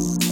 Bye.